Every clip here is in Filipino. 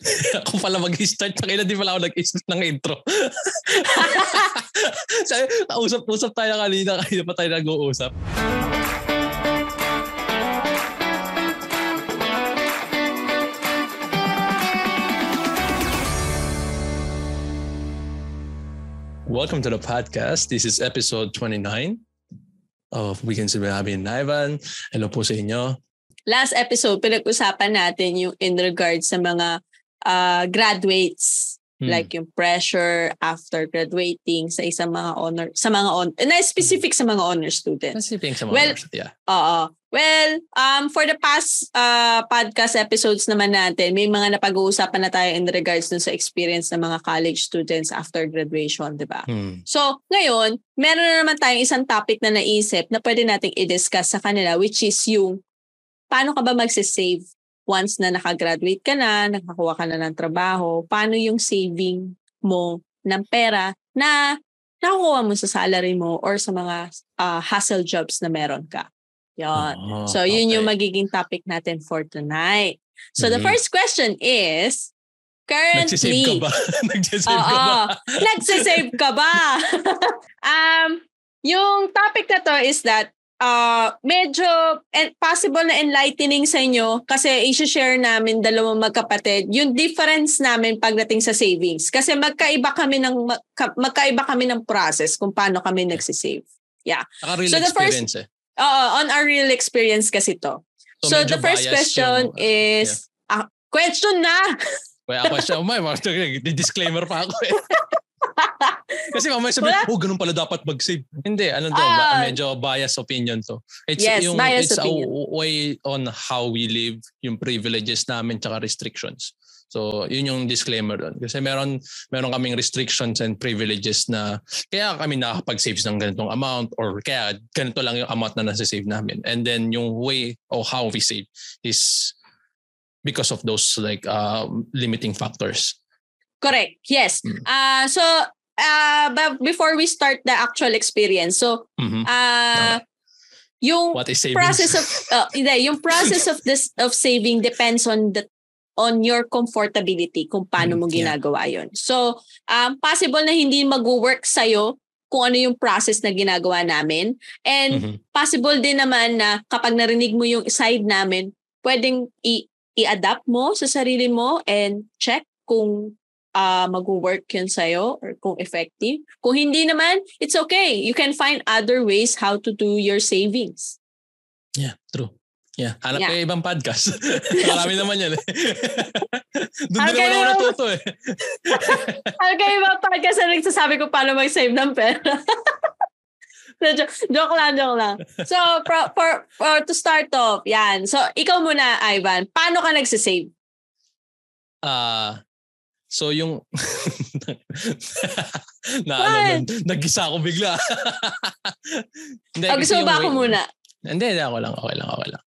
ako pala mag-start. Kailan din pala ako nag-start ng intro. usap-usap tayo kanina. Kanina pa tayo nag-uusap. Welcome to the podcast. This is episode 29 of Weekends with Abby and Ivan. Hello po sa inyo. Last episode, pinag-usapan natin yung in regards sa mga uh, graduates hmm. like yung pressure after graduating sa isang mga honor sa mga on na specific sa mga honor students. Specific sa mga well, honors, yeah. Oo. Well, um for the past uh, podcast episodes naman natin, may mga napag-uusapan na tayo in regards dun sa experience ng mga college students after graduation, 'di ba? Hmm. So, ngayon, meron na naman tayong isang topic na naisip na pwede nating i-discuss sa kanila which is yung paano ka ba magse-save once na nakagraduate ka na, nakakuha ka na ng trabaho, paano yung saving mo ng pera na nakukuha mo sa salary mo or sa mga uh, hustle jobs na meron ka. Yon. Oh, so, yun okay. yung magiging topic natin for tonight. So, mm-hmm. the first question is, currently... Nagsisave ka ba? Nagsisave uh, ka ba? Nagsisave ka ba? um, yung topic na to is that uh, medyo and possible na enlightening sa inyo kasi i-share namin dalawang magkapatid yung difference namin pagdating sa savings. Kasi magkaiba kami ng magkaiba kami ng process kung paano kami nagsisave. Yeah. Naka-real so the first, eh. Uh, on our real experience kasi to. So, so the first question yung, is yeah. uh, question na. Well, question, may disclaimer pa ako eh. Kasi mamaya sabi, oh, ganun pala dapat mag-save. Hindi, ano to, uh, medyo bias opinion to. It's yes, yung, bias it's opinion. a way on how we live, yung privileges namin tsaka restrictions. So, yun yung disclaimer doon. Kasi meron, meron kaming restrictions and privileges na kaya kami nakakapag-save ng ganitong amount or kaya ganito lang yung amount na nasa-save namin. And then yung way of how we save is because of those like uh, limiting factors. Correct. Yes. Mm. Uh, so, uh, but before we start the actual experience, so, mm-hmm. uh, okay. yung What is process of, uh, hindi, yung process of this, of saving depends on the on your comfortability kung paano mo mm, ginagawa yeah. yon. So, um, possible na hindi mag-work sa'yo kung ano yung process na ginagawa namin. And mm-hmm. possible din naman na kapag narinig mo yung side namin, pwedeng i- i-adapt mo sa sarili mo and check kung uh, mag-work yun sa'yo or kung effective. Kung hindi naman, it's okay. You can find other ways how to do your savings. Yeah, true. Yeah, hanap yeah. kayo ibang podcast. Marami naman yan eh. Doon din naman ako natuto eh. Hanap kayo ibang podcast na nagsasabi ko paano mag-save ng pera. joke, joke lang, joke lang. So, for, for, for to start off, yan. So, ikaw muna, Ivan. Paano ka nagsisave? Ah, uh, So yung na ano nun, nagisa ako bigla. hindi, oh, gusto ba ako muna? Hindi, hindi ako lang, okay lang, okay lang.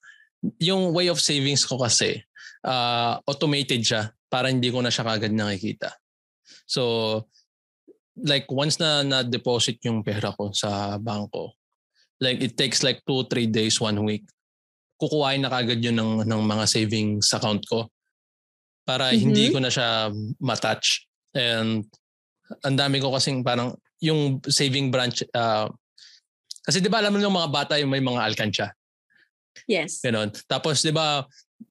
Yung way of savings ko kasi, uh, automated siya para hindi ko na siya kagad nakikita. So, like once na na-deposit yung pera ko sa bangko, like it takes like 2-3 days, 1 week, kukuhain na kagad yun ng, ng mga savings account ko para mm-hmm. hindi ko na siya matouch. And ang dami ko kasing parang yung saving branch, uh, kasi di ba alam mo yung mga bata yung may mga alkansya? Yes. Ganon. Tapos di ba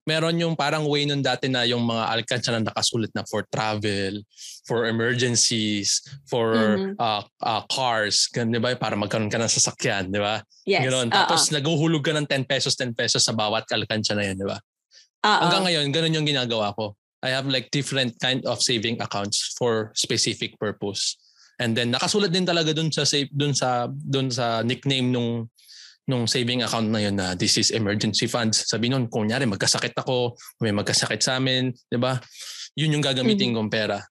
meron yung parang way nun dati na yung mga alkansya na nakasulit na for travel, for emergencies, for mm-hmm. uh, uh, cars, ganun, di ba? Para magkaroon ka ng sasakyan, di ba? Yes. Ganon. Tapos uh-uh. naguhulog ka ng 10 pesos, 10 pesos sa bawat alkansya na yun, di ba? Uh-uh. Hanggang ngayon, ganun yung ginagawa ko. I have like different kind of saving accounts for specific purpose. And then nakasulat din talaga dun sa save dun sa dun sa nickname nung nung saving account na yun na this is emergency funds. Sabi nun, kung nyari magkasakit ako, may magkasakit sa amin, 'di ba? Yun yung gagamitin mm-hmm. kong pera.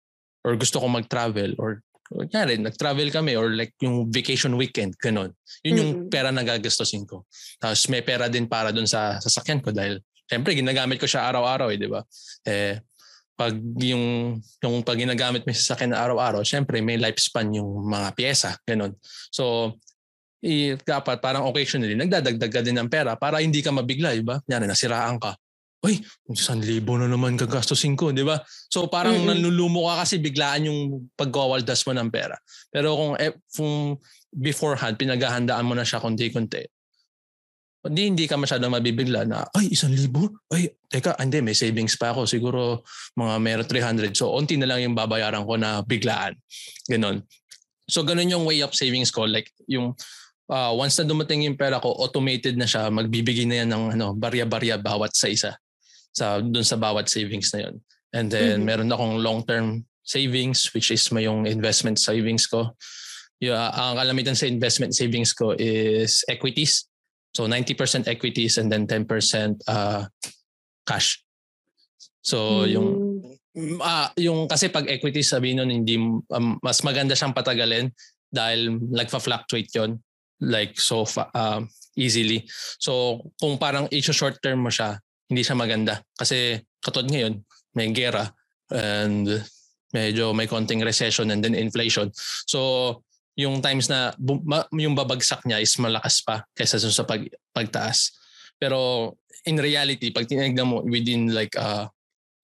Or gusto kong mag-travel or Kunyari, nag-travel kami or like yung vacation weekend, ganun. Yun yung mm-hmm. pera na gagastusin ko. Tapos may pera din para dun sa sasakyan ko dahil Siyempre, ginagamit ko siya araw-araw eh, di ba? Eh, pag yung yung pag ginagamit mo sa akin araw-araw, syempre may lifespan yung mga piyesa, ganun. So, i, dapat parang occasionally nagdadagdag ka din ng pera para hindi ka mabigla, di ba? Yan, nasiraan ka. Uy, isang libo na naman gagastusin ko, di ba? So parang mm-hmm. nanlulumo ka kasi biglaan yung pagkawaldas mo ng pera. Pero kung, eh, kung beforehand, pinaghahandaan mo na siya konti-konti, hindi, hindi ka masyadong mabibigla na, ay, isang libo? Ay, teka, hindi, may savings pa ako. Siguro mga meron 300. So, onti na lang yung babayaran ko na biglaan. Ganon. So, ganon yung way of savings ko. Like, yung uh, once na dumating yung pera ko, automated na siya. Magbibigay na yan ng ano, barya-barya bawat sa isa. Sa, dun sa bawat savings na yun. And then, mm-hmm. meron akong long-term savings, which is may yung investment savings ko. Yung, uh, ang kalamitan sa investment savings ko is equities. So 90% equities and then 10% uh, cash. So mm. yung uh, yung kasi pag equities sabihin nun hindi um, mas maganda siyang patagalin dahil nagfa-fluctuate 'yon like so uh, easily. So kung parang issue short term mo siya, hindi siya maganda kasi katulad ngayon may gera and medyo may konting recession and then inflation. So yung times na bu- ma- yung babagsak niya is malakas pa kaysa sa pag pagtaas. Pero in reality, pag tinignan mo within like a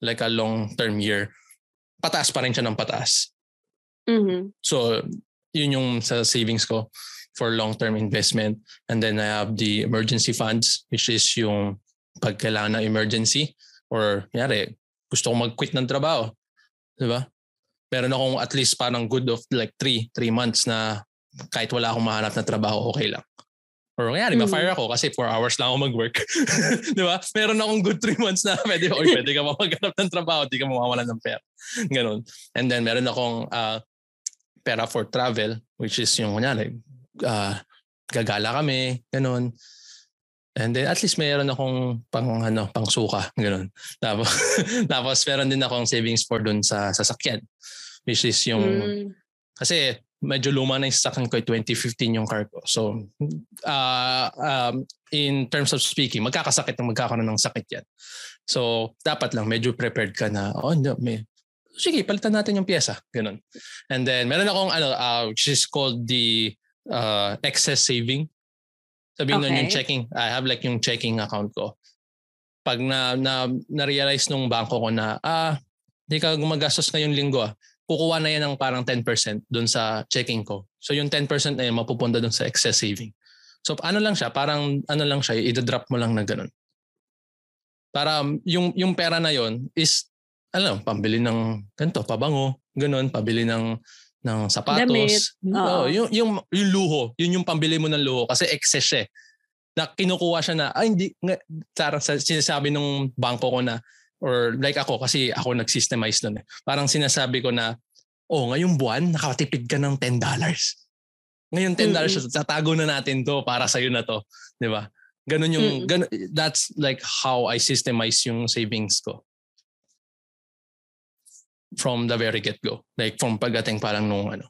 like a long term year, pataas pa rin siya ng pataas. Mm-hmm. So, yun yung sa savings ko for long-term investment. And then I have the emergency funds, which is yung pag kailangan ng emergency or yari, gusto ko mag-quit ng trabaho. Di ba? Meron akong at least parang good of like three, three months na kahit wala akong mahanap na trabaho, okay lang. Or kaya, mm. ma-fire ako kasi 4 hours lang ako mag-work. di ba? Meron akong good 3 months na pwede, or pwede ka maghanap ng trabaho, di ka mawawalan ng pera. Ganon. And then meron akong uh, pera for travel, which is yung kunyari, uh, gagala kami, ganon. And then at least mayroon akong pang ano, pang suka, ganun. Tapos tapos meron din akong savings for doon sa sasakyan. Which is yung mm. kasi medyo luma na yung sasakyan ko, 2015 yung car ko. So uh, um, in terms of speaking, magkakasakit ng magkakaroon ng sakit yan. So dapat lang medyo prepared ka na, oh no, may sige, palitan natin yung pyesa. Ganun. And then meron akong ano, uh, which is called the uh, excess saving Sabihin okay. nun yung checking, I have like yung checking account ko. Pag na, na, na-realize nung banko ko na, ah, hindi ka gumagastos ngayong linggo ah, kukuha na yan ng parang 10% dun sa checking ko. So yung 10% na yan mapupunta dun sa excess saving. So ano lang siya, parang ano lang siya, i-drop mo lang na ganun. Para yung, yung pera na yon is, ano, pambili ng ganito, pabango, ganun, pabili ng ng sapatos. Damit. Oh, yung, yung, yung luho, yun yung pambili mo ng luho kasi excess eh. Na kinukuha siya na, ay hindi, nga, parang sinasabi ng bangko ko na, or like ako kasi ako nag-systemize nun eh. Parang sinasabi ko na, oh ngayong buwan nakatipid ka ng $10. Ngayon $10, mm-hmm. tatago na natin to para sa'yo na to. Di ba? Ganun yung, mm-hmm. ganun, that's like how I systemize yung savings ko from the very get-go. Like from pagdating parang nung ano.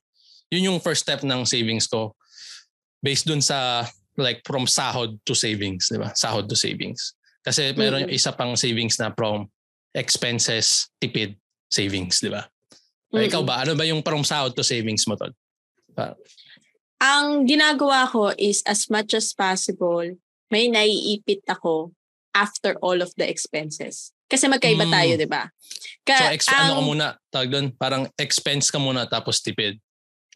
Yun yung first step ng savings ko based dun sa like from sahod to savings, di ba? Sahod to savings. Kasi meron mm-hmm. isa pang savings na from expenses, tipid, savings, di ba? Mm-hmm. Ikaw ba? Ano ba yung from sahod to savings mo, Tol? Ang ginagawa ko is as much as possible, may naiipit ako after all of the expenses. Kasi magkaiba mm. tayo, di ba? Ka, so, ex- ang, ano ka muna, tawag doon, parang expense ka muna tapos tipid.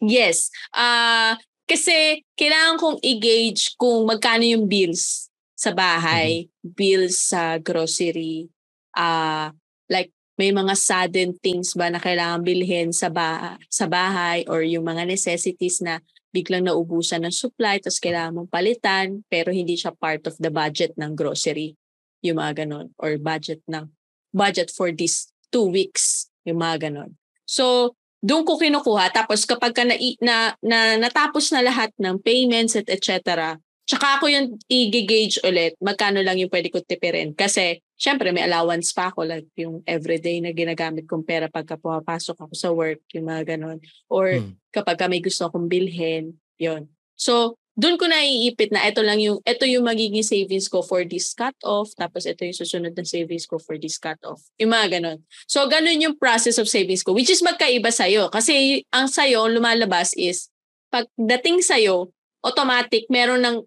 Yes. Uh, kasi kailangan kong i-gauge kung magkano yung bills sa bahay, mm-hmm. bills sa grocery, uh, like may mga sudden things ba na kailangan bilhin sa, ba- sa bahay or yung mga necessities na biglang naubusan ng supply tapos kailangan mong palitan pero hindi siya part of the budget ng grocery yung mga ganon, or budget ng budget for this two weeks, yung mga ganon. So, doon ko kinukuha. Tapos kapag ka na, na, na natapos na lahat ng payments at etc., tsaka ako yung i-gauge ulit magkano lang yung pwede ko tipirin. Kasi, syempre, may allowance pa ako. Like, yung everyday na ginagamit kong pera pagka pumapasok ako sa work, yung mga ganon. Or hmm. kapag ka may gusto akong bilhin, yon So, doon ko naiipit na ito lang yung ito yung magiging savings ko for this cut off tapos ito yung susunod na savings ko for this cut off. Yung mga ganun. So ganun yung process of savings ko which is magkaiba sa iyo kasi ang sa iyo lumalabas is pagdating sa iyo automatic meron ng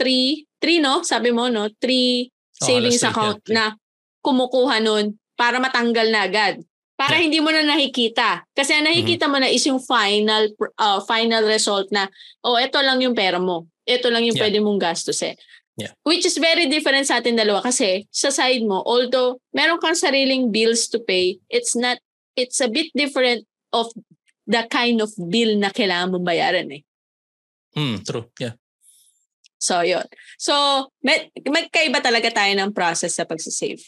3 3 no sabi mo no 3 savings oh, account na kumukuha nun para matanggal na agad. Para Yeah. hindi mo na nakikita. Kasi ang nakikita mo na is yung final uh, final result na, oh, ito lang yung pera mo. Ito lang yung Yeah. pwede mong gastusin. Yeah. Which is very different sa atin dalawa kasi sa side mo, although meron kang sariling bills to pay, it's not, it's a bit different of the kind of bill na kailangan mong bayaran eh. Hmm, true. Yeah. So, yun. So, may, magkaiba talaga tayo ng process sa pagsisave.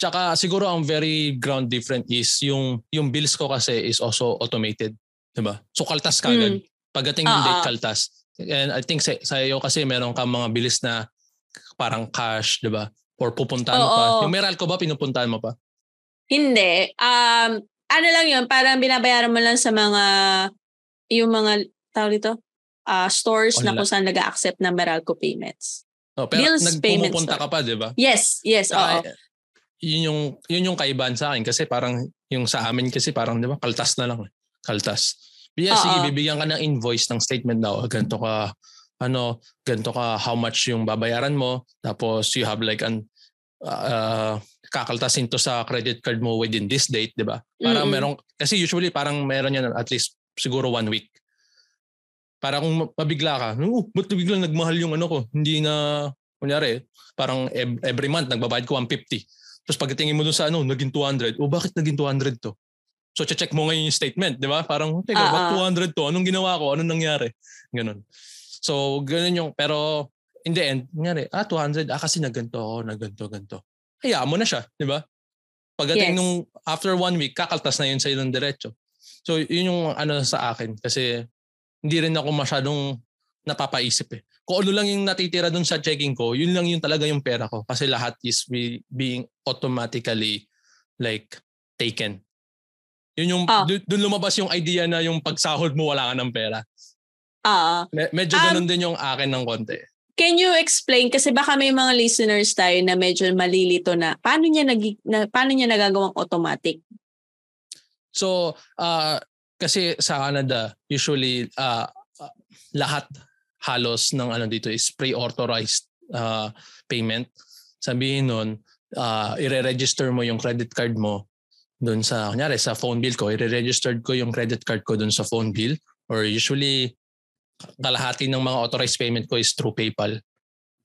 Tsaka siguro ang very ground different is yung yung bills ko kasi is also automated, 'di ba? So kaltas ka agad. Pagdating ng Ah, date ah. kaltas. And I think sa, sa iyo kasi meron kang mga bills na parang cash, 'di ba? Or pupuntahan mo pa. Yung Meralco ba pinupuntahan mo pa? Hindi. Um, ano lang yun, parang binabayaran mo lang sa mga, yung mga, tawag dito, ah stores na Online. kung saan nag-accept ng Meralco payments. No, pero Bills, nagpupunta ka pa, 'di ba? Yes, yes, oo. Ah, yun yung yun yung kaibahan sa akin kasi parang yung sa amin kasi parang 'di ba kaltas na lang. eh. Kaltas. Biya Oo. sige bibigyan ka ng invoice ng statement daw ganito ka ano ganito ka how much yung babayaran mo tapos you have like an uh, kakaltasin to sa credit card mo within this date, 'di ba? Para Mm-mm. merong kasi usually parang meron yan at least siguro one week. Para kung ma- mabigla ka, oh, ba't biglang nagmahal yung ano ko? Hindi na, kunyari, parang ev- every month nagbabayad ko 150. Tapos pagdatingin mo dun sa ano, naging 200. O bakit naging 200 to? So check mo ngayon yung statement, di ba? Parang, teka, Ah, ba't ah. 200 to? Anong ginawa ko? Anong nangyari? Ganun. So, ganun yung, pero in the end, nangyari, ah, 200, ah, kasi naganto ako, naganto, ganto. Hayaan mo na siya, di ba? Pagdating Yes. nung after one week, kakaltas na yun sa ng diretso. So, yun yung ano sa akin. Kasi hindi rin ako masyadong napapaisip eh. Kung ano lang yung natitira dun sa checking ko, yun lang yung talaga yung pera ko. Kasi lahat is be, being automatically like taken. Yun yung, Ah. dun, dun lumabas yung idea na yung pagsahod mo wala ka ng pera. Ah, Me- medyo Um, ganun din yung akin ng konti. can you explain kasi baka may mga listeners tayo na medyo malilito na paano niya nag na, paano niya nagagawang automatic? So, uh, kasi sa Canada, usually uh, uh, lahat halos ng ano dito is pre-authorized uh, payment. Sabihin nun, uh, ire-register mo yung credit card mo doon sa, kunyari sa phone bill ko, ire-registered ko yung credit card ko doon sa phone bill or usually kalahati ng mga authorized payment ko is through PayPal.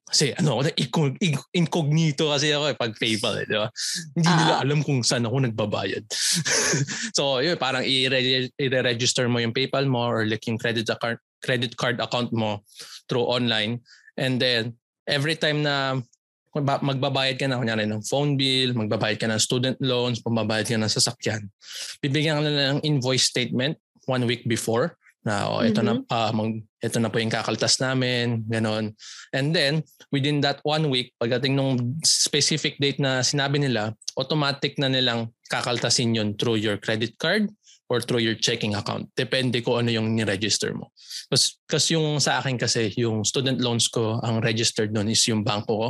Kasi ano, inc- incognito kasi ako eh pag PayPal, eh, di ba? Hindi nila Ah. alam kung saan ako nagbabayad. so, yun, parang i-re- i-register mo yung PayPal mo or like yung credit account credit card account mo through online. And then, every time na magbabayad ka na kunyari ng phone bill, magbabayad ka ng student loans, pambabayad ka ng sasakyan, bibigyan ka na ng invoice statement one week before na oh, ito na ah, mag, ito na po yung kakaltas namin, ganon. And then within that one week, pagdating nung specific date na sinabi nila, automatic na nilang kakaltasin yun through your credit card or through your checking account. Depende ko ano yung ni-register mo. Kasi, yung sa akin kasi, yung student loans ko, ang registered nun is yung bangko ko.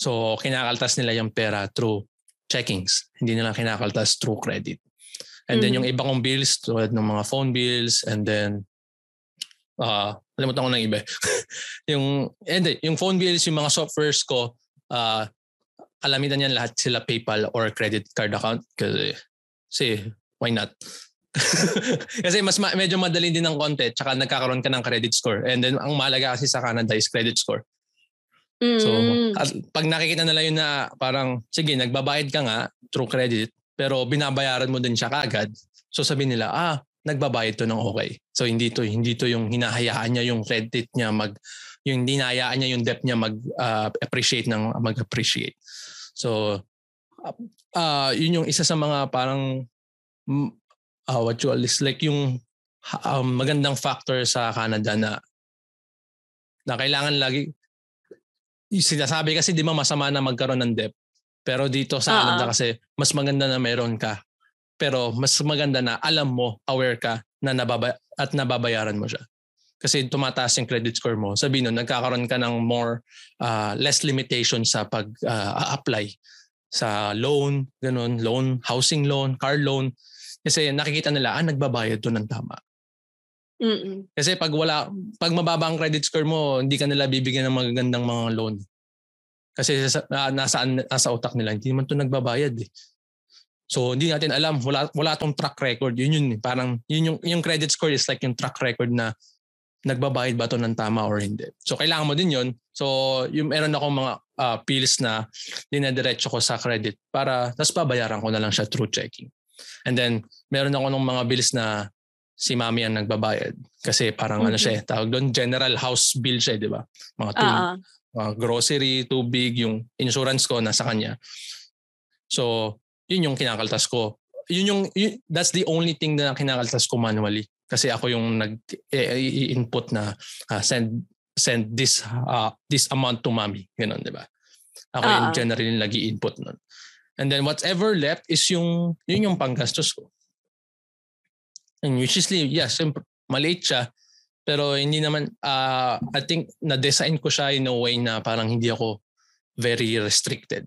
So, kinakaltas nila yung pera through checkings. Hindi nila kinakaltas through credit. And then Mhm. yung iba kong bills, tulad ng mga phone bills, and then, uh, alimutan ko ng iba. yung, and then, yung phone bills, yung mga softwares ko, uh, alamitan yan lahat sila PayPal or credit card account. Kasi, kasi why not? kasi mas ma- medyo madali din ng konti tsaka nagkakaroon ka ng credit score. And then ang mahalaga kasi sa Canada is credit score. So, Mm. at pag nakikita nila yun na parang, sige, nagbabayad ka nga through credit, pero binabayaran mo din siya kagad. So sabihin nila, ah, nagbabayad to ng okay. So hindi to hindi to yung hinahayaan niya yung credit niya mag yung hindi hinahayaan niya yung debt niya mag ah, appreciate ng mag-appreciate. So uh, uh, yun yung isa sa mga parang uh, what you call this like yung um, magandang factor sa Canada na na kailangan lagi sinasabi kasi di ba masama na magkaroon ng debt. Pero dito sa Oo. Canada kasi mas maganda na meron ka. Pero mas maganda na alam mo, aware ka na nababa at nababayaran mo siya. Kasi tumataas yung credit score mo. Sabi nun, nagkakaroon ka ng more, uh, less limitation sa pag-apply sa loan, ganun, loan, housing loan, car loan. Kasi nakikita nila, ah, nagbabayad to ng tama. Mm-mm. Kasi pag wala, pag mababa ang credit score mo, hindi ka nila bibigyan ng magagandang mga loan. Kasi sa, uh, nasa, nasa utak nila, hindi naman to nagbabayad eh. So hindi natin alam, wala wala tong track record. Yun yun, eh. parang yun yung yung credit score is like yung track record na nagbabayad ba to ng tama or hindi. So kailangan mo din yun. So yung meron akong mga uh, pills na dinediretso ko sa credit para tapos babayaran ko na lang siya through checking. And then meron ako ng mga bills na si mami ang nagbabayad kasi parang mm-hmm. ano siya, eh, tawag doon general house bill siya, di ba? Mga tub- uh-huh. mga grocery, tubig, yung insurance ko nasa kanya. So yun yung kinakaltas ko. Yun yung, yun, that's the only thing na kinakaltas ko manually. Kasi ako yung nag-input na uh, send send this uh, this amount to mommy. Ganun, di ba? Ako uh-huh. yung ah. generally nag-i-input nun. And then whatever left is yung, yun yung panggastos ko. And which is, yes, maliit siya. Pero hindi naman, uh, I think na-design ko siya in a way na parang hindi ako very restricted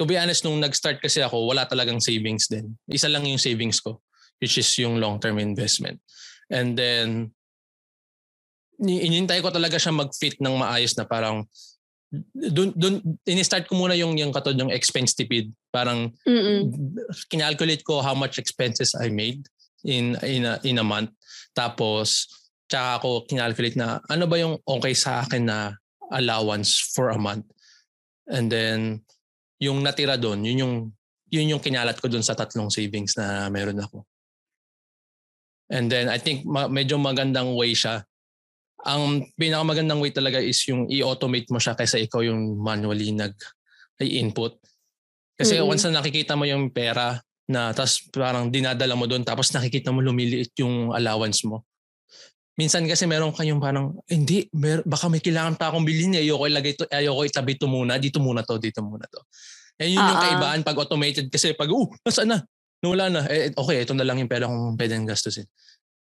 to be honest, nung nag-start kasi ako, wala talagang savings din. Isa lang yung savings ko, which is yung long-term investment. And then, inintay ko talaga siya mag-fit ng maayos na parang dun, dun, ini-start ko muna yung, yung katod yung expense tipid. Parang Mm-mm. kinalculate ko how much expenses I made in in a, in a month. Tapos, tsaka ako kinalculate na ano ba yung okay sa akin na allowance for a month. And then, yung natira doon, yun yung yun yung kinalat ko doon sa tatlong savings na meron ako. And then I think ma- medyo magandang way siya. Ang pinakamagandang way talaga is yung i-automate mo siya kaysa ikaw yung manually nag i-input. Kasi mm-hmm. once na nakikita mo yung pera na tapos parang dinadala mo doon tapos nakikita mo lumiliit yung allowance mo. Minsan kasi meron kayong parang, hindi, mer- baka may kailangan pa akong bilhin. Eh. Ayoko ilagay to, ayoko itabi to muna, dito muna to, dito muna to. Eh yun uh-huh. yung kaibahan pag automated kasi pag, uh, nasaan na? Nawala na. Eh, okay, ito na lang yung pera kong pwedeng gastusin.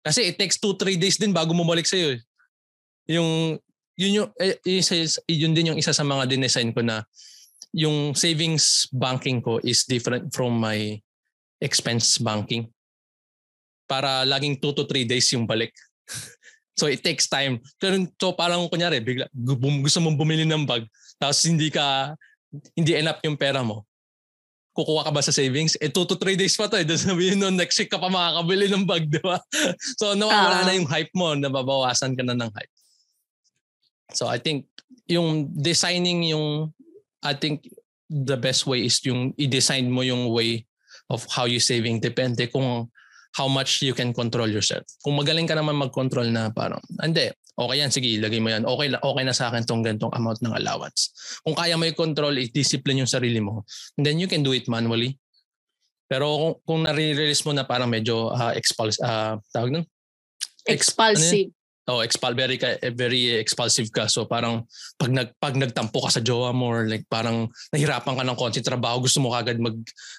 Kasi it takes 2-3 days din bago bumalik sa'yo. Eh. Yung, yun, yung, eh, isa, yun din yung isa sa mga dinesign ko na yung savings banking ko is different from my expense banking. Para laging 2 to 3 days yung balik. So it takes time. Pero so parang kunyari, bigla, gusto mong bumili ng bag, tapos hindi ka, hindi enough yung pera mo. Kukuha ka ba sa savings? Eh, 2 to 3 days pa to. Eh. Sabihin nun, next week ka pa makakabili ng bag, di ba? So nawawala uh, na yung hype mo, nababawasan ka na ng hype. So I think yung designing yung, I think the best way is yung i-design mo yung way of how you saving. Depende kung how much you can control yourself. Kung magaling ka naman mag-control na parang, hindi, okay yan, sige, ilagay mo yan. Okay, okay na sa akin tong gantong amount ng allowance. Kung kaya mo i-control, i-discipline yung sarili mo, then you can do it manually. Pero kung, kung nare-release mo na parang medyo uh, expulse, uh, tawag nun? Expulsive. Ano oh, expal very ka, very expulsive ka. So parang pag nag pag nagtampo ka sa jowa mo or like parang nahirapan ka ng konti trabaho, gusto mo kagad mag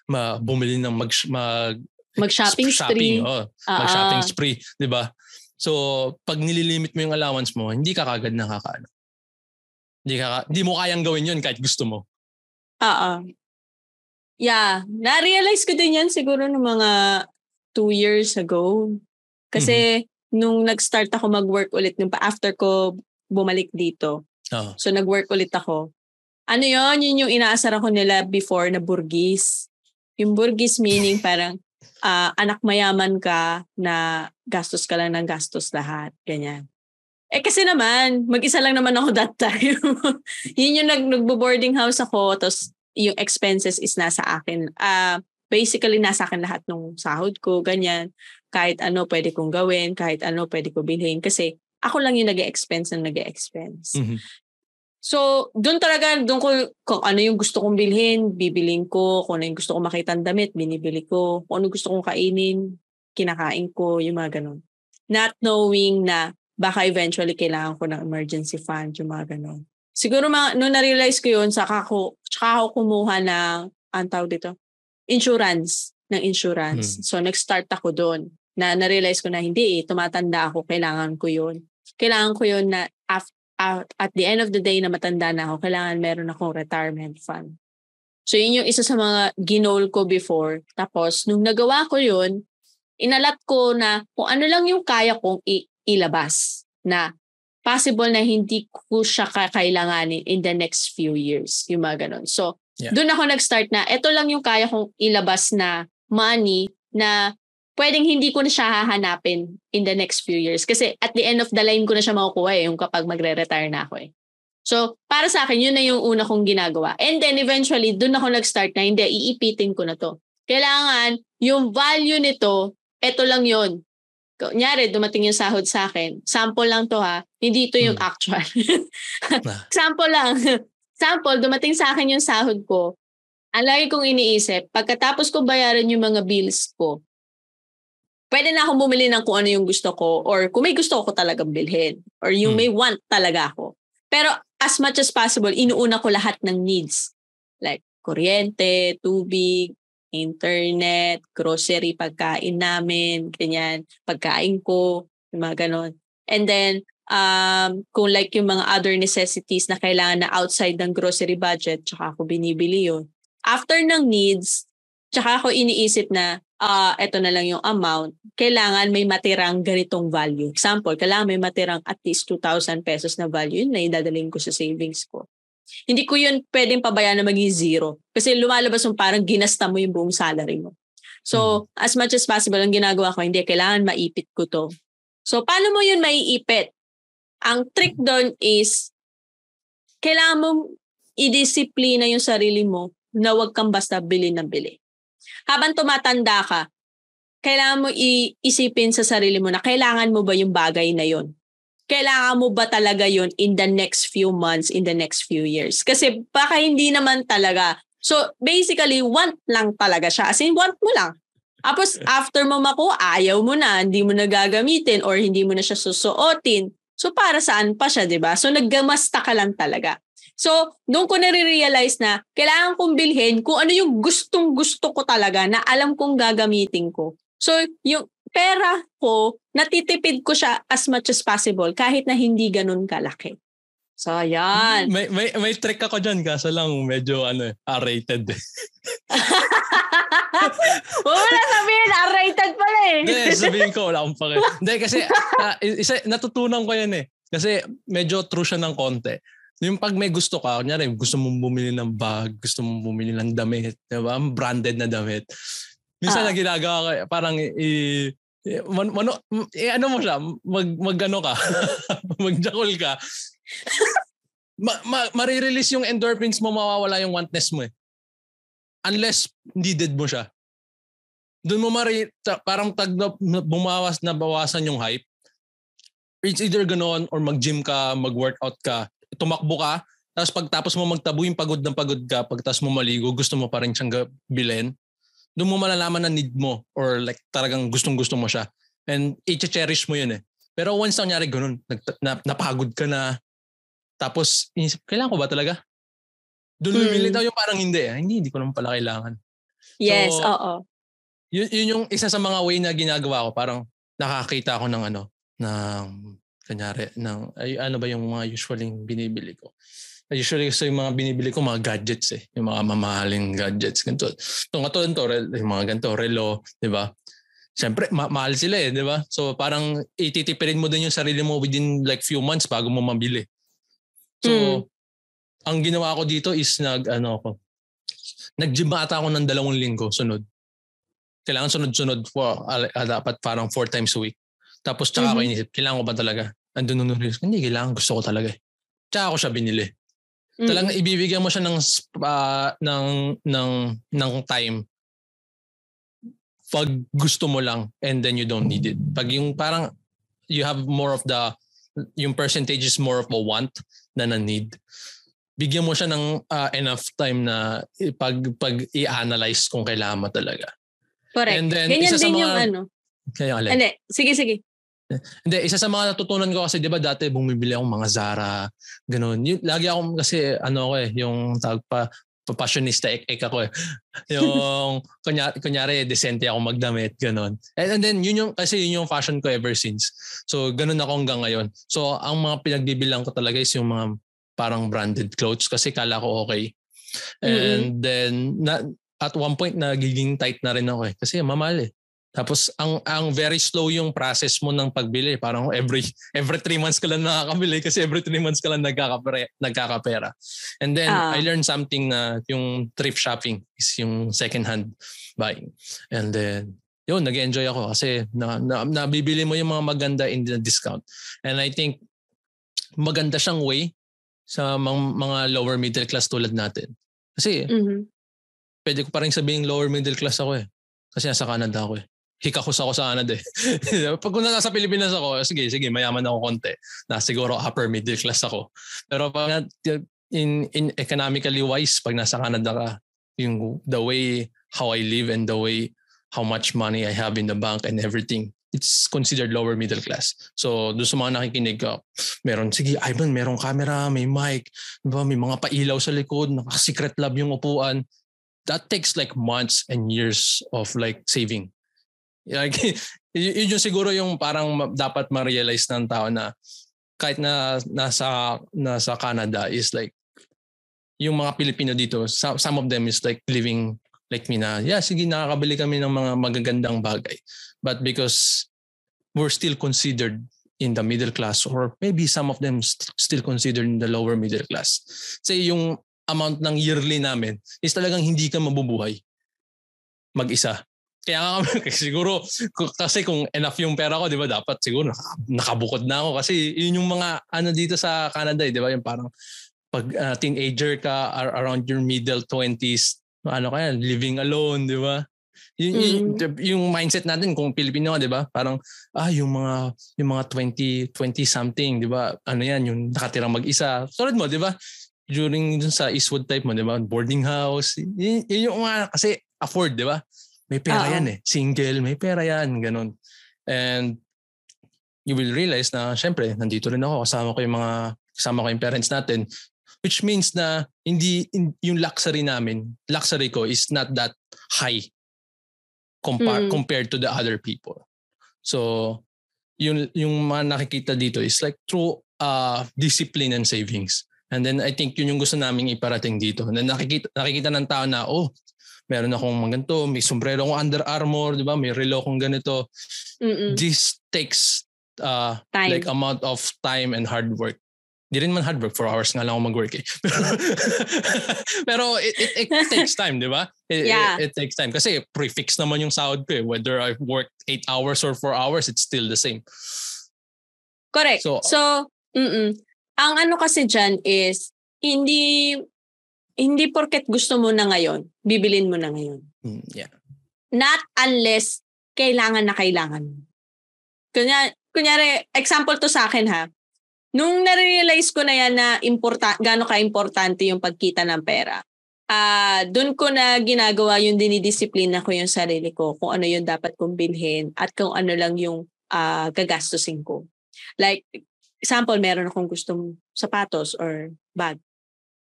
ma, bumili ng mag, mag Mag-shopping spree. oh, uh-huh. Mag-shopping spree, di ba? So, pag nililimit mo yung allowance mo, hindi ka kagad nakakaano. Hindi, ka, hindi mo kayang gawin yun kahit gusto mo. Oo. Yeah. Na-realize ko din yan siguro ng mga two years ago. Kasi mm-hmm. Nung nag-start ako mag-work ulit, nung pa after ko bumalik dito. Oh. So nag-work ulit ako. Ano yon Yun yung inaasar ako nila before na burgis. Yung burgis meaning parang uh, anak mayaman ka na gastos ka lang ng gastos lahat. Ganyan. Eh kasi naman, mag-isa lang naman ako that time. Yun yung nag, nagbo-boarding house ako, tapos yung expenses is nasa akin. Uh, basically, nasa akin lahat ng sahod ko, ganyan. Kahit ano pwede kong gawin, kahit ano pwede ko bilhin. Kasi ako lang yung nag expense ng nag expense mm-hmm. So, doon talaga, doon ko, kung ano yung gusto kong bilhin, bibiling ko. Kung ano yung gusto kong makita damit, binibili ko. Kung ano gusto kong kainin, kinakain ko, yung mga ganun. Not knowing na baka eventually kailangan ko ng emergency fund, yung mga ganun. Siguro, mga, nung na-realize ko yun, saka ko, saka ako kumuha ng, ang tawag dito, insurance, ng insurance. Hmm. So, nag-start ako doon na na-realize ko na hindi eh, tumatanda ako, kailangan ko yun. Kailangan ko yun na after at, at the end of the day na matanda na ako, kailangan meron akong retirement fund. So yun yung isa sa mga ginol ko before. Tapos nung nagawa ko yun, inalat ko na kung ano lang yung kaya kong i- ilabas na possible na hindi ko siya kakailanganin in the next few years. Yung mga ganun. So, yeah. doon ako nag-start na, ito lang yung kaya kong ilabas na money na pwedeng hindi ko na siya hahanapin in the next few years. Kasi at the end of the line ko na siya makukuha eh, yung kapag magre-retire na ako eh. So, para sa akin, yun na yung una kong ginagawa. And then eventually, doon ako nag-start na, hindi, iipitin ko na to. Kailangan, yung value nito, eto lang yun. Kunyari, dumating yung sahod sa akin. Sample lang to ha. Hindi ito yung hmm. actual. Sample lang. Sample, dumating sa akin yung sahod ko. Ang lagi kong iniisip, pagkatapos ko bayaran yung mga bills ko, pwede na akong bumili ng kung ano yung gusto ko or kung may gusto ko talagang bilhin or yung hmm. may want talaga ako. Pero as much as possible, inuuna ko lahat ng needs. Like kuryente, tubig, internet, grocery, pagkain namin, ganyan, pagkain ko, yung mga ganon. And then, um, kung like yung mga other necessities na kailangan na outside ng grocery budget, tsaka ako binibili yun. After ng needs, tsaka ako iniisip na, uh, eto na lang yung amount, kailangan may matirang ganitong value. Example, kailangan may matirang at least 2,000 pesos na value, yun na idadaling ko sa savings ko. Hindi ko yun pwedeng pabayaan na maging zero. Kasi lumalabas yung parang ginasta mo yung buong salary mo. So, hmm. as much as possible, ang ginagawa ko, hindi, kailangan maipit ko to. So, paano mo yun maiipit? Ang trick doon is, kailangan mo i-disiplina yung sarili mo na huwag kang basta bili na bili habang tumatanda ka, kailangan mo iisipin sa sarili mo na kailangan mo ba yung bagay na yon? Kailangan mo ba talaga yon in the next few months, in the next few years? Kasi baka hindi naman talaga. So basically, want lang talaga siya. As in, want mo lang. Tapos after mo makuha, ayaw mo na, hindi mo na gagamitin or hindi mo na siya susuotin. So para saan pa siya, 'di ba? So naggamasta ka lang talaga. So, doon ko nare-realize na kailangan kong bilhin kung ano yung gustong gusto ko talaga na alam kong gagamitin ko. So, yung pera ko, natitipid ko siya as much as possible kahit na hindi ganun kalaki. So, ayan. May, may, may trick ako dyan, kaso lang medyo ano, R-rated. Huwag mo na sabihin, R-rated pala eh. Hindi, sabihin ko, wala akong pake. Hindi, kasi uh, isa, natutunan ko yan eh. Kasi medyo true siya ng konti. Yung pag may gusto ka, kunyari gusto mong bumili ng bag, gusto mong bumili ng damit, di ba? Branded na damit. Minsan ah. na ginagawa ko, parang i, man, mano, eh, ano mo siya, mag, mag ano ka, magjakol ka. ma, ma, marirelease yung endorphins mo, mawawala yung wantness mo eh. Unless needed mo siya. Doon mo mari, parang tag na, bumawas na bawasan yung hype. It's either ganoon or mag-gym ka, mag-workout ka, tumakbo ka, tapos pagtapos mo magtabo yung pagod ng pagod ka, pagtapos mo maligo, gusto mo pa rin siyang bilhin, doon mo malalaman na need mo or like talagang gustong-gusto mo siya. And i-cherish mo yun eh. Pero once nangyari ganun, nag, na, napagod ka na, tapos inisip, kailangan ko ba talaga? Doon hmm. bibili daw yung parang hindi eh. Hindi, hindi ko naman pala kailangan. Yes, so, oo. Yun, yun yung isa sa mga way na ginagawa ko. Parang nakakita ako ng ano, ng Kanyari, ng, ay, ano ba yung mga usually binibili ko? Usually so yung mga binibili ko, mga gadgets eh. Yung mga mamahaling gadgets. Ganito. Ito nga to, yung mga ganito, relo, di ba? Siyempre, ma- mahal sila eh, di ba? So parang ititipirin mo din yung sarili mo within like few months bago mo mabili. So, mm. ang ginawa ko dito is nag, ano ako, nag-gym ata ako ng dalawang linggo, sunod. Kailangan sunod-sunod for, uh, dapat parang four times a week. Tapos tsaka mm-hmm. ako inisip, kailangan ko ba talaga? Andun nung risk. Hindi, kailangan. Gusto ko talaga eh. Tsaka ako siya binili. Mm-hmm. Talagang ibibigyan mo siya ng, uh, ng, ng, ng time pag gusto mo lang and then you don't need it. Pag yung parang you have more of the, yung percentage is more of a want than a need. Bigyan mo siya ng uh, enough time na pag, pag i-analyze kung kailangan mo talaga. Correct. And then, Ganyan isa din sa mga, yung ano. Kaya alin. Hindi, sige, sige. Hindi, isa sa mga natutunan ko kasi 'di ba dati bumibili ako mga Zara, ganun. Yung, lagi ako kasi ano ako eh, yung tawag pa fashionista ek, ek ako eh. yung kunyari, kunyari decente ako magdamit, ganun. And, and then yun yung kasi yun yung fashion ko ever since. So ganun ako hanggang ngayon. So ang mga pinagbibilang ko talaga is yung mga parang branded clothes kasi kala ko okay. And mm-hmm. then na, at one point nagiging tight na rin ako eh kasi mamahal eh. Tapos ang ang very slow yung process mo ng pagbili. Parang every every three months ka lang nakakabili kasi every three months ka lang nagkakapera. nagkakapera. And then uh, I learned something na yung thrift shopping is yung second hand buying. And then yun, nag-enjoy ako kasi na, na, nabibili mo yung mga maganda in the discount. And I think maganda siyang way sa mga, mga lower middle class tulad natin. Kasi mm-hmm. pwede ko pa rin sabihin lower middle class ako eh. Kasi nasa Canada ako eh. Hikakos ako sa Canada eh. Pag kung nasa Pilipinas ako, sige, sige, mayaman ako konti. Na siguro upper middle class ako. Pero pag in, in economically wise, pag nasa Canada ka, yung the way how I live and the way how much money I have in the bank and everything, it's considered lower middle class. So, doon sa mga nakikinig ka, meron, sige, Ivan, merong camera, may mic, diba, may mga pailaw sa likod, naka-secret lab yung upuan. That takes like months and years of like saving. Like, yun yung siguro yung parang dapat ma-realize ng tao na kahit na nasa nasa Canada is like yung mga Pilipino dito some, of them is like living like me na, yeah, sige, nakakabili kami ng mga magagandang bagay. But because we're still considered in the middle class or maybe some of them st- still considered in the lower middle class. Say yung amount ng yearly namin is talagang hindi ka mabubuhay mag-isa. Kaya nga siguro kasi kung enough yung pera ko, 'di ba? Dapat siguro nakabukod na ako kasi yun yung mga ano dito sa Canada, eh, 'di ba? Yung parang pag uh, teenager ka around your middle 20s, ano kaya, living alone, di ba? Yung, mm. yung, yung mindset natin kung Pilipino, 'di ba? Parang ah yung mga yung mga 20 20 something, 'di ba? Ano 'yan, yung nakatirang mag-isa. Tulad mo, 'di ba? During dun sa Eastwood type mo, 'di ba? Boarding house. Yun, yun yung mga kasi afford, 'di ba? May pera Uh-oh. yan eh. Single, may pera yan, ganun. And you will realize na syempre, nandito rin ako, kasama ko yung mga kasama ko yung parents natin. Which means na hindi in, yung luxury namin, luxury ko is not that high compar- mm. compared to the other people. So, yung, yung mga nakikita dito is like through uh, discipline and savings. And then I think yun yung gusto naming iparating dito. Then nakikita, nakikita ng tao na, oh, meron akong maganto, may sombrero akong Under Armour, di ba? May relo akong ganito. Mm-mm. This takes uh, like amount of time and hard work Di rin man hard work, 4 hours nga lang ako mag-work eh. Pero it, it, it takes time, di ba? It, yeah. It, it takes time. Kasi prefix naman yung sahod ko eh. Whether I work 8 hours or 4 hours, it's still the same. Correct. So, so mm ang ano kasi dyan is, hindi hindi porket gusto mo na ngayon, bibilin mo na ngayon. Mm, yeah. Not unless kailangan na kailangan. Kunya, kunyari, example to sa akin ha. Nung na-realize ko na yan na importa, gaano ka-importante yung pagkita ng pera, ah uh, doon ko na ginagawa yung dinidisiplina ko yung sarili ko kung ano yung dapat kong bilhin at kung ano lang yung uh, gagastusin ko. Like, example, meron akong gustong sapatos or bag.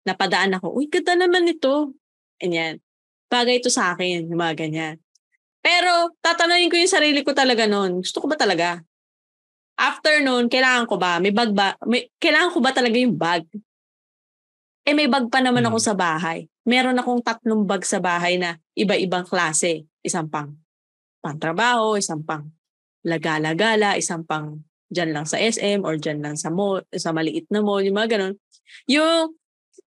Napadaan ako, uy, ganda naman ito. Ganyan. Bagay ito sa akin, yung mga ganyan. Pero, tatanungin ko yung sarili ko talaga noon. Gusto ko ba talaga? After noon, kailangan ko ba? May bag ba? May, kailangan ko ba talaga yung bag? Eh may bag pa naman hmm. ako sa bahay. Meron akong tatlong bag sa bahay na iba-ibang klase. Isang pang pangtrabaho, isang pang lagala-gala, isang pang dyan lang sa SM or dyan lang sa mall, sa maliit na mall, yung mga ganun. Yung,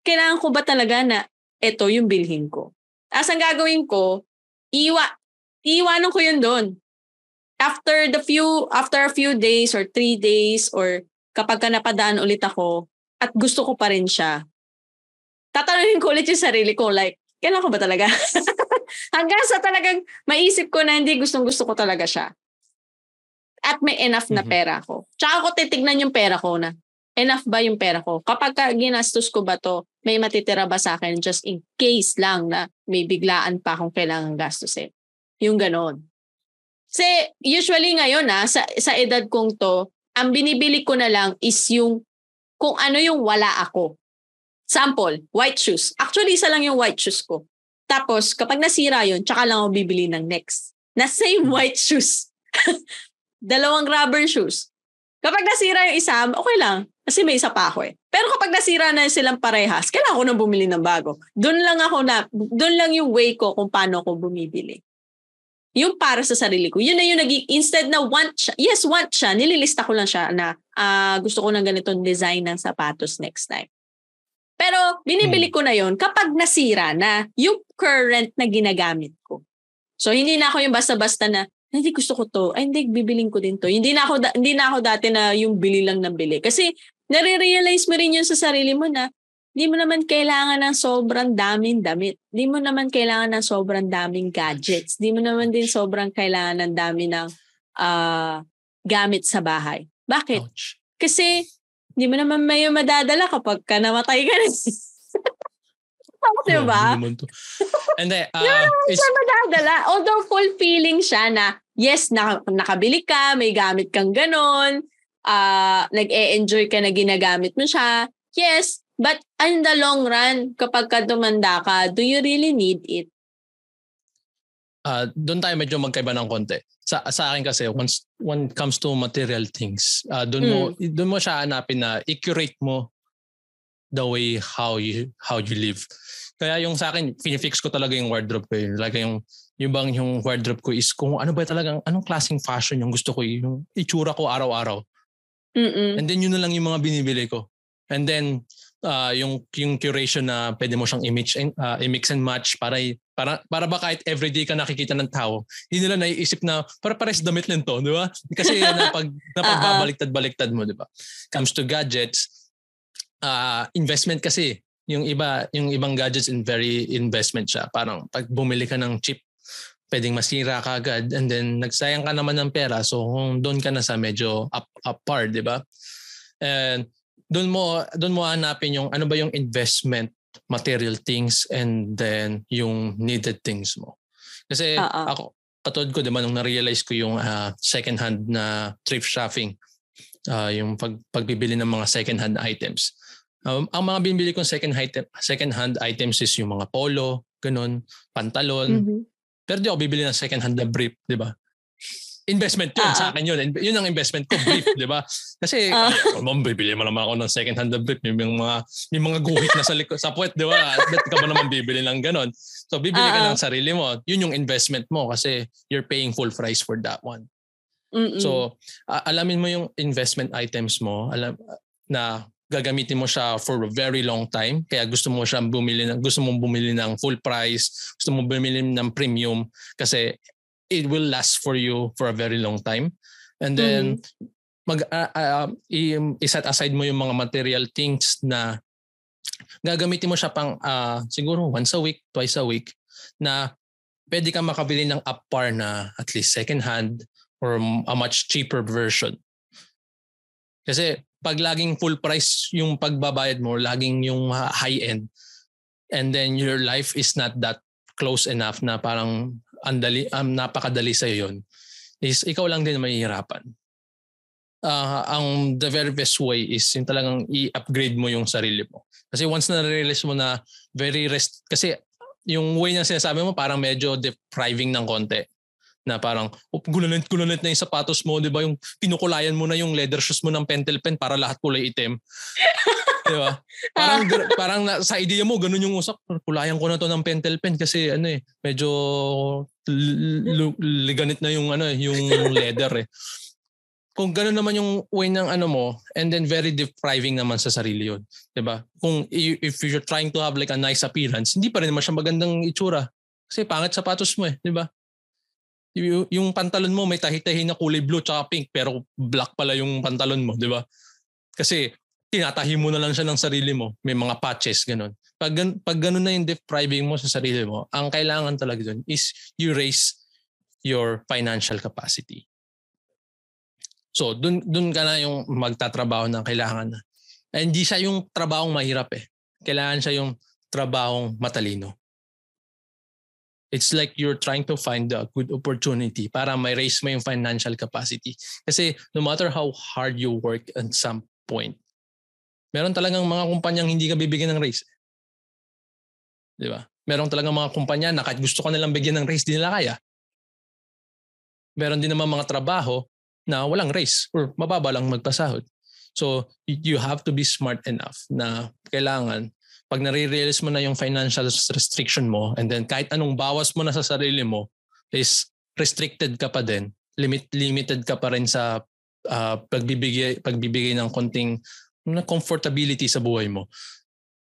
kailangan ko ba talaga na ito yung bilhin ko? As ang gagawin ko, iwa, iiwanan ko yun doon after the few after a few days or three days or kapag ka napadaan ulit ako at gusto ko pa rin siya, tatanungin ko ulit yung sarili ko like, kailan ko ba talaga? Hanggang sa talagang maisip ko na hindi gustong gusto ko talaga siya. At may enough na mm-hmm. pera ko. Tsaka ko titignan yung pera ko na enough ba yung pera ko? Kapag ka ginastos ko ba to, may matitira ba sa akin just in case lang na may biglaan pa akong kailangan gastusin. Yung ganon. Kasi usually ngayon na ah, sa, sa edad kong to, ang binibili ko na lang is yung kung ano yung wala ako. Sample, white shoes. Actually, isa lang yung white shoes ko. Tapos, kapag nasira yun, tsaka lang ako bibili ng next. Na same hmm. white shoes. Dalawang rubber shoes. Kapag nasira yung isa, okay lang. Kasi may isa pa ako eh. Pero kapag nasira na silang parehas, kailangan ko na bumili ng bago. Doon lang ako na, doon lang yung way ko kung paano ako bumibili. yung para sa sarili ko. Yun na yung naging, instead na want siya, yes, want siya, nililista ko lang siya na uh, gusto ko ng ganitong design ng sapatos next time. Pero binibili hmm. ko na yon kapag nasira na yung current na ginagamit ko. So hindi na ako yung basta-basta na hindi gusto ko to. Ay hindi bibiling ko din to. Hindi na ako da- hindi na ako dati na yung bili lang ng bili kasi nare-realize mo rin yun sa sarili mo na hindi mo naman kailangan ng sobrang daming damit. Hindi mo naman kailangan ng sobrang daming gadgets. Hindi mo naman din sobrang kailangan ng dami ng uh, gamit sa bahay. Bakit? Ouch. Kasi hindi mo naman may madadala kapag ka namatay ka na. Di ba? And then, uh, Hindi mo madadala. Although fulfilling siya na, yes, na, nakabili ka, may gamit kang ganon, uh, nag-e-enjoy ka na ginagamit mo siya. Yes, But in the long run, kapag ka tumanda ka, do you really need it? Uh, doon tayo medyo magkaiba ng konti. Sa, sa akin kasi, once, when it comes to material things, uh, doon, mm. mo, hmm. doon mo siya hanapin na i-curate mo the way how you how you live. Kaya yung sa akin, finifix ko talaga yung wardrobe ko. Yun. Like yung, yung bang yung wardrobe ko is kung ano ba talagang, anong klaseng fashion yung gusto ko, yung itsura ko araw-araw. Mm-mm. And then yun na lang yung mga binibili ko. And then uh, yung yung curation na pwede mo siyang image and uh, i-mix and match para para para ba kahit everyday ka nakikita ng tao, hindi nila naiisip na para pares damit lang to, di ba? Kasi napag napagbabaliktad-baliktad mo, di ba? Comes to gadgets, uh, investment kasi yung iba yung ibang gadgets in very investment siya. Parang pag bumili ka ng chip pwedeng masira ka agad and then nagsayang ka naman ng pera so kung doon ka na sa medyo up up par, di ba? And doon mo doon mo hanapin yung ano ba yung investment material things and then yung needed things mo. Kasi Uh-oh. ako katulad ko 'di ba nung na-realize ko yung uh, second hand na thrift shopping uh, yung pag pagbibili ng mga second hand items. Um, ang mga binibili kong second item, second hand items is yung mga polo, ganun, pantalon. Mm-hmm. Pero di ako bibili ng second hand na brief, 'di ba? investment yun uh-huh. sa akin yun. Yun ang investment ko, brief, di ba? Kasi, uh oh, ma'am, bibili mo naman ako ng second hand na brief. May mga, may mga guhit na sa, liko, sa puwet, di ba? Bet ka ba naman bibili ng ganon? So, bibili uh-huh. ka ng sarili mo. Yun yung investment mo kasi you're paying full price for that one. Mm-mm. So, uh, alamin mo yung investment items mo alam na gagamitin mo siya for a very long time. Kaya gusto mo siya bumili ng gusto mong bumili ng full price, gusto mo bumili ng premium kasi it will last for you for a very long time. And then mm. mag uh, uh, i-set aside mo yung mga material things na gagamitin mo siya pang uh, siguro once a week, twice a week na pwede kang makabili ng up par na at least second hand or a much cheaper version. Kasi pag laging full price yung pagbabayad mo, laging yung high end, and then your life is not that close enough na parang andali, um, napakadali sa yun is ikaw lang din mahihirapan. Uh, ang the very best way is yung talagang i-upgrade mo yung sarili mo. Kasi once na realize mo na very rest, kasi yung way na sinasabi mo parang medyo depriving ng konti na parang oh, gulalit na yung sapatos mo, 'di ba? Yung pinukulayan mo na yung leather shoes mo ng pentel pen para lahat kulay itim. 'Di ba? Parang parang na, sa idea mo ganun yung usap, kulayan ko na to ng pentel pen kasi ano eh, medyo liganit na yung ano, yung leather eh. Kung gano'n naman yung way ng ano mo, and then very depriving naman sa sarili yun. ba? Diba? Kung if you're trying to have like a nice appearance, hindi pa rin naman siya magandang itsura. Kasi pangit sapatos mo eh, di ba? Y- yung pantalon mo may tahi-tahi na kulay blue tsaka pink pero black pala yung pantalon mo, di ba? Kasi tinatahi mo na lang siya ng sarili mo. May mga patches, ganun. Pag, pag ganun na yung depriving mo sa sarili mo, ang kailangan talaga dun is you raise your financial capacity. So, dun, dun ka na yung magtatrabaho ng kailangan na. hindi siya yung trabahong mahirap eh. Kailangan siya yung trabahong matalino. It's like you're trying to find a good opportunity para may raise mo yung financial capacity. Kasi no matter how hard you work at some point, meron talagang mga kumpanyang hindi ka bibigyan ng raise. Di ba? Meron talagang mga kumpanya na kahit gusto ka nilang bigyan ng raise, di nila kaya. Meron din naman mga trabaho na walang raise or mababa lang magpasahod. So you have to be smart enough na kailangan pag nare-realize mo na yung financial restriction mo and then kahit anong bawas mo na sa sarili mo is restricted ka pa din. Limit, limited ka pa rin sa uh, pagbibigay, pagbibigay ng konting na comfortability sa buhay mo.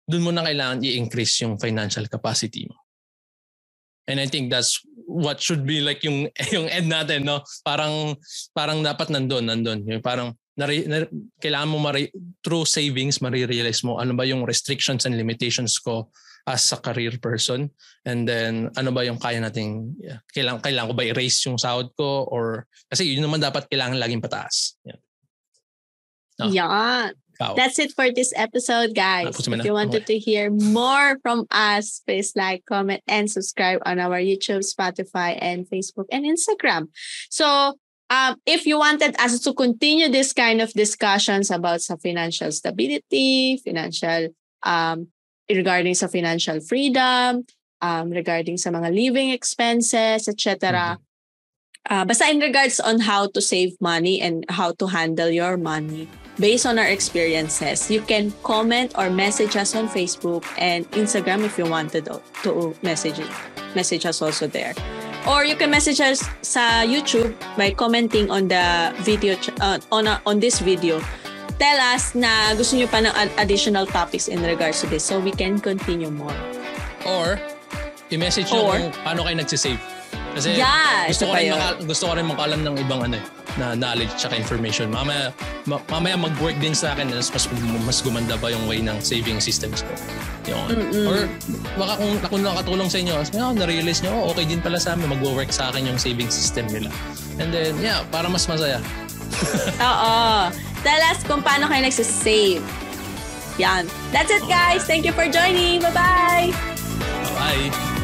Doon mo na kailangan i-increase yung financial capacity mo. And I think that's what should be like yung yung end natin no parang parang dapat nandoon nandoon yung parang nare, na, kailangan mo mari, through savings marirealize mo ano ba yung restrictions and limitations ko as a career person and then ano ba yung kaya nating yeah, kailangan kailangan ko ba i-raise yung sahod ko or kasi yun naman dapat kailangan laging pataas yeah. No? Yeah. That's it for this episode, guys. If you wanted to hear more from us, please like, comment, and subscribe on our YouTube, Spotify, and Facebook and Instagram. So, um, if you wanted us to continue this kind of discussions about sa financial stability, financial um, regarding sa financial freedom, um, regarding sa mga living expenses, etc. Mm-hmm. Uh, basta in regards on how to save money and how to handle your money, based on our experiences. You can comment or message us on Facebook and Instagram if you wanted to message message us also there. Or you can message us sa YouTube by commenting on the video uh, on a, on this video. Tell us na gusto niyo pa ng additional topics in regards to this so we can continue more. Or i-message nyo kung paano kayo nagsisave. Kasi yeah, gusto ko rin maka, gusto ko rin makalam ng ibang ano eh na knowledge at information. Mamaya, ma- mamaya mag-work din sa akin mas, mas, mas gumanda ba yung way ng saving systems ko. Yung, or baka kung ako nakatulong sa inyo, oh, na-realize nyo, oh, okay din pala sa amin, mag-work sa akin yung saving system nila. And then, yeah, para mas masaya. Oo. Tell us kung paano kayo nagsisave. Yan. That's it, guys. Thank you for joining. Bye-bye. Bye-bye.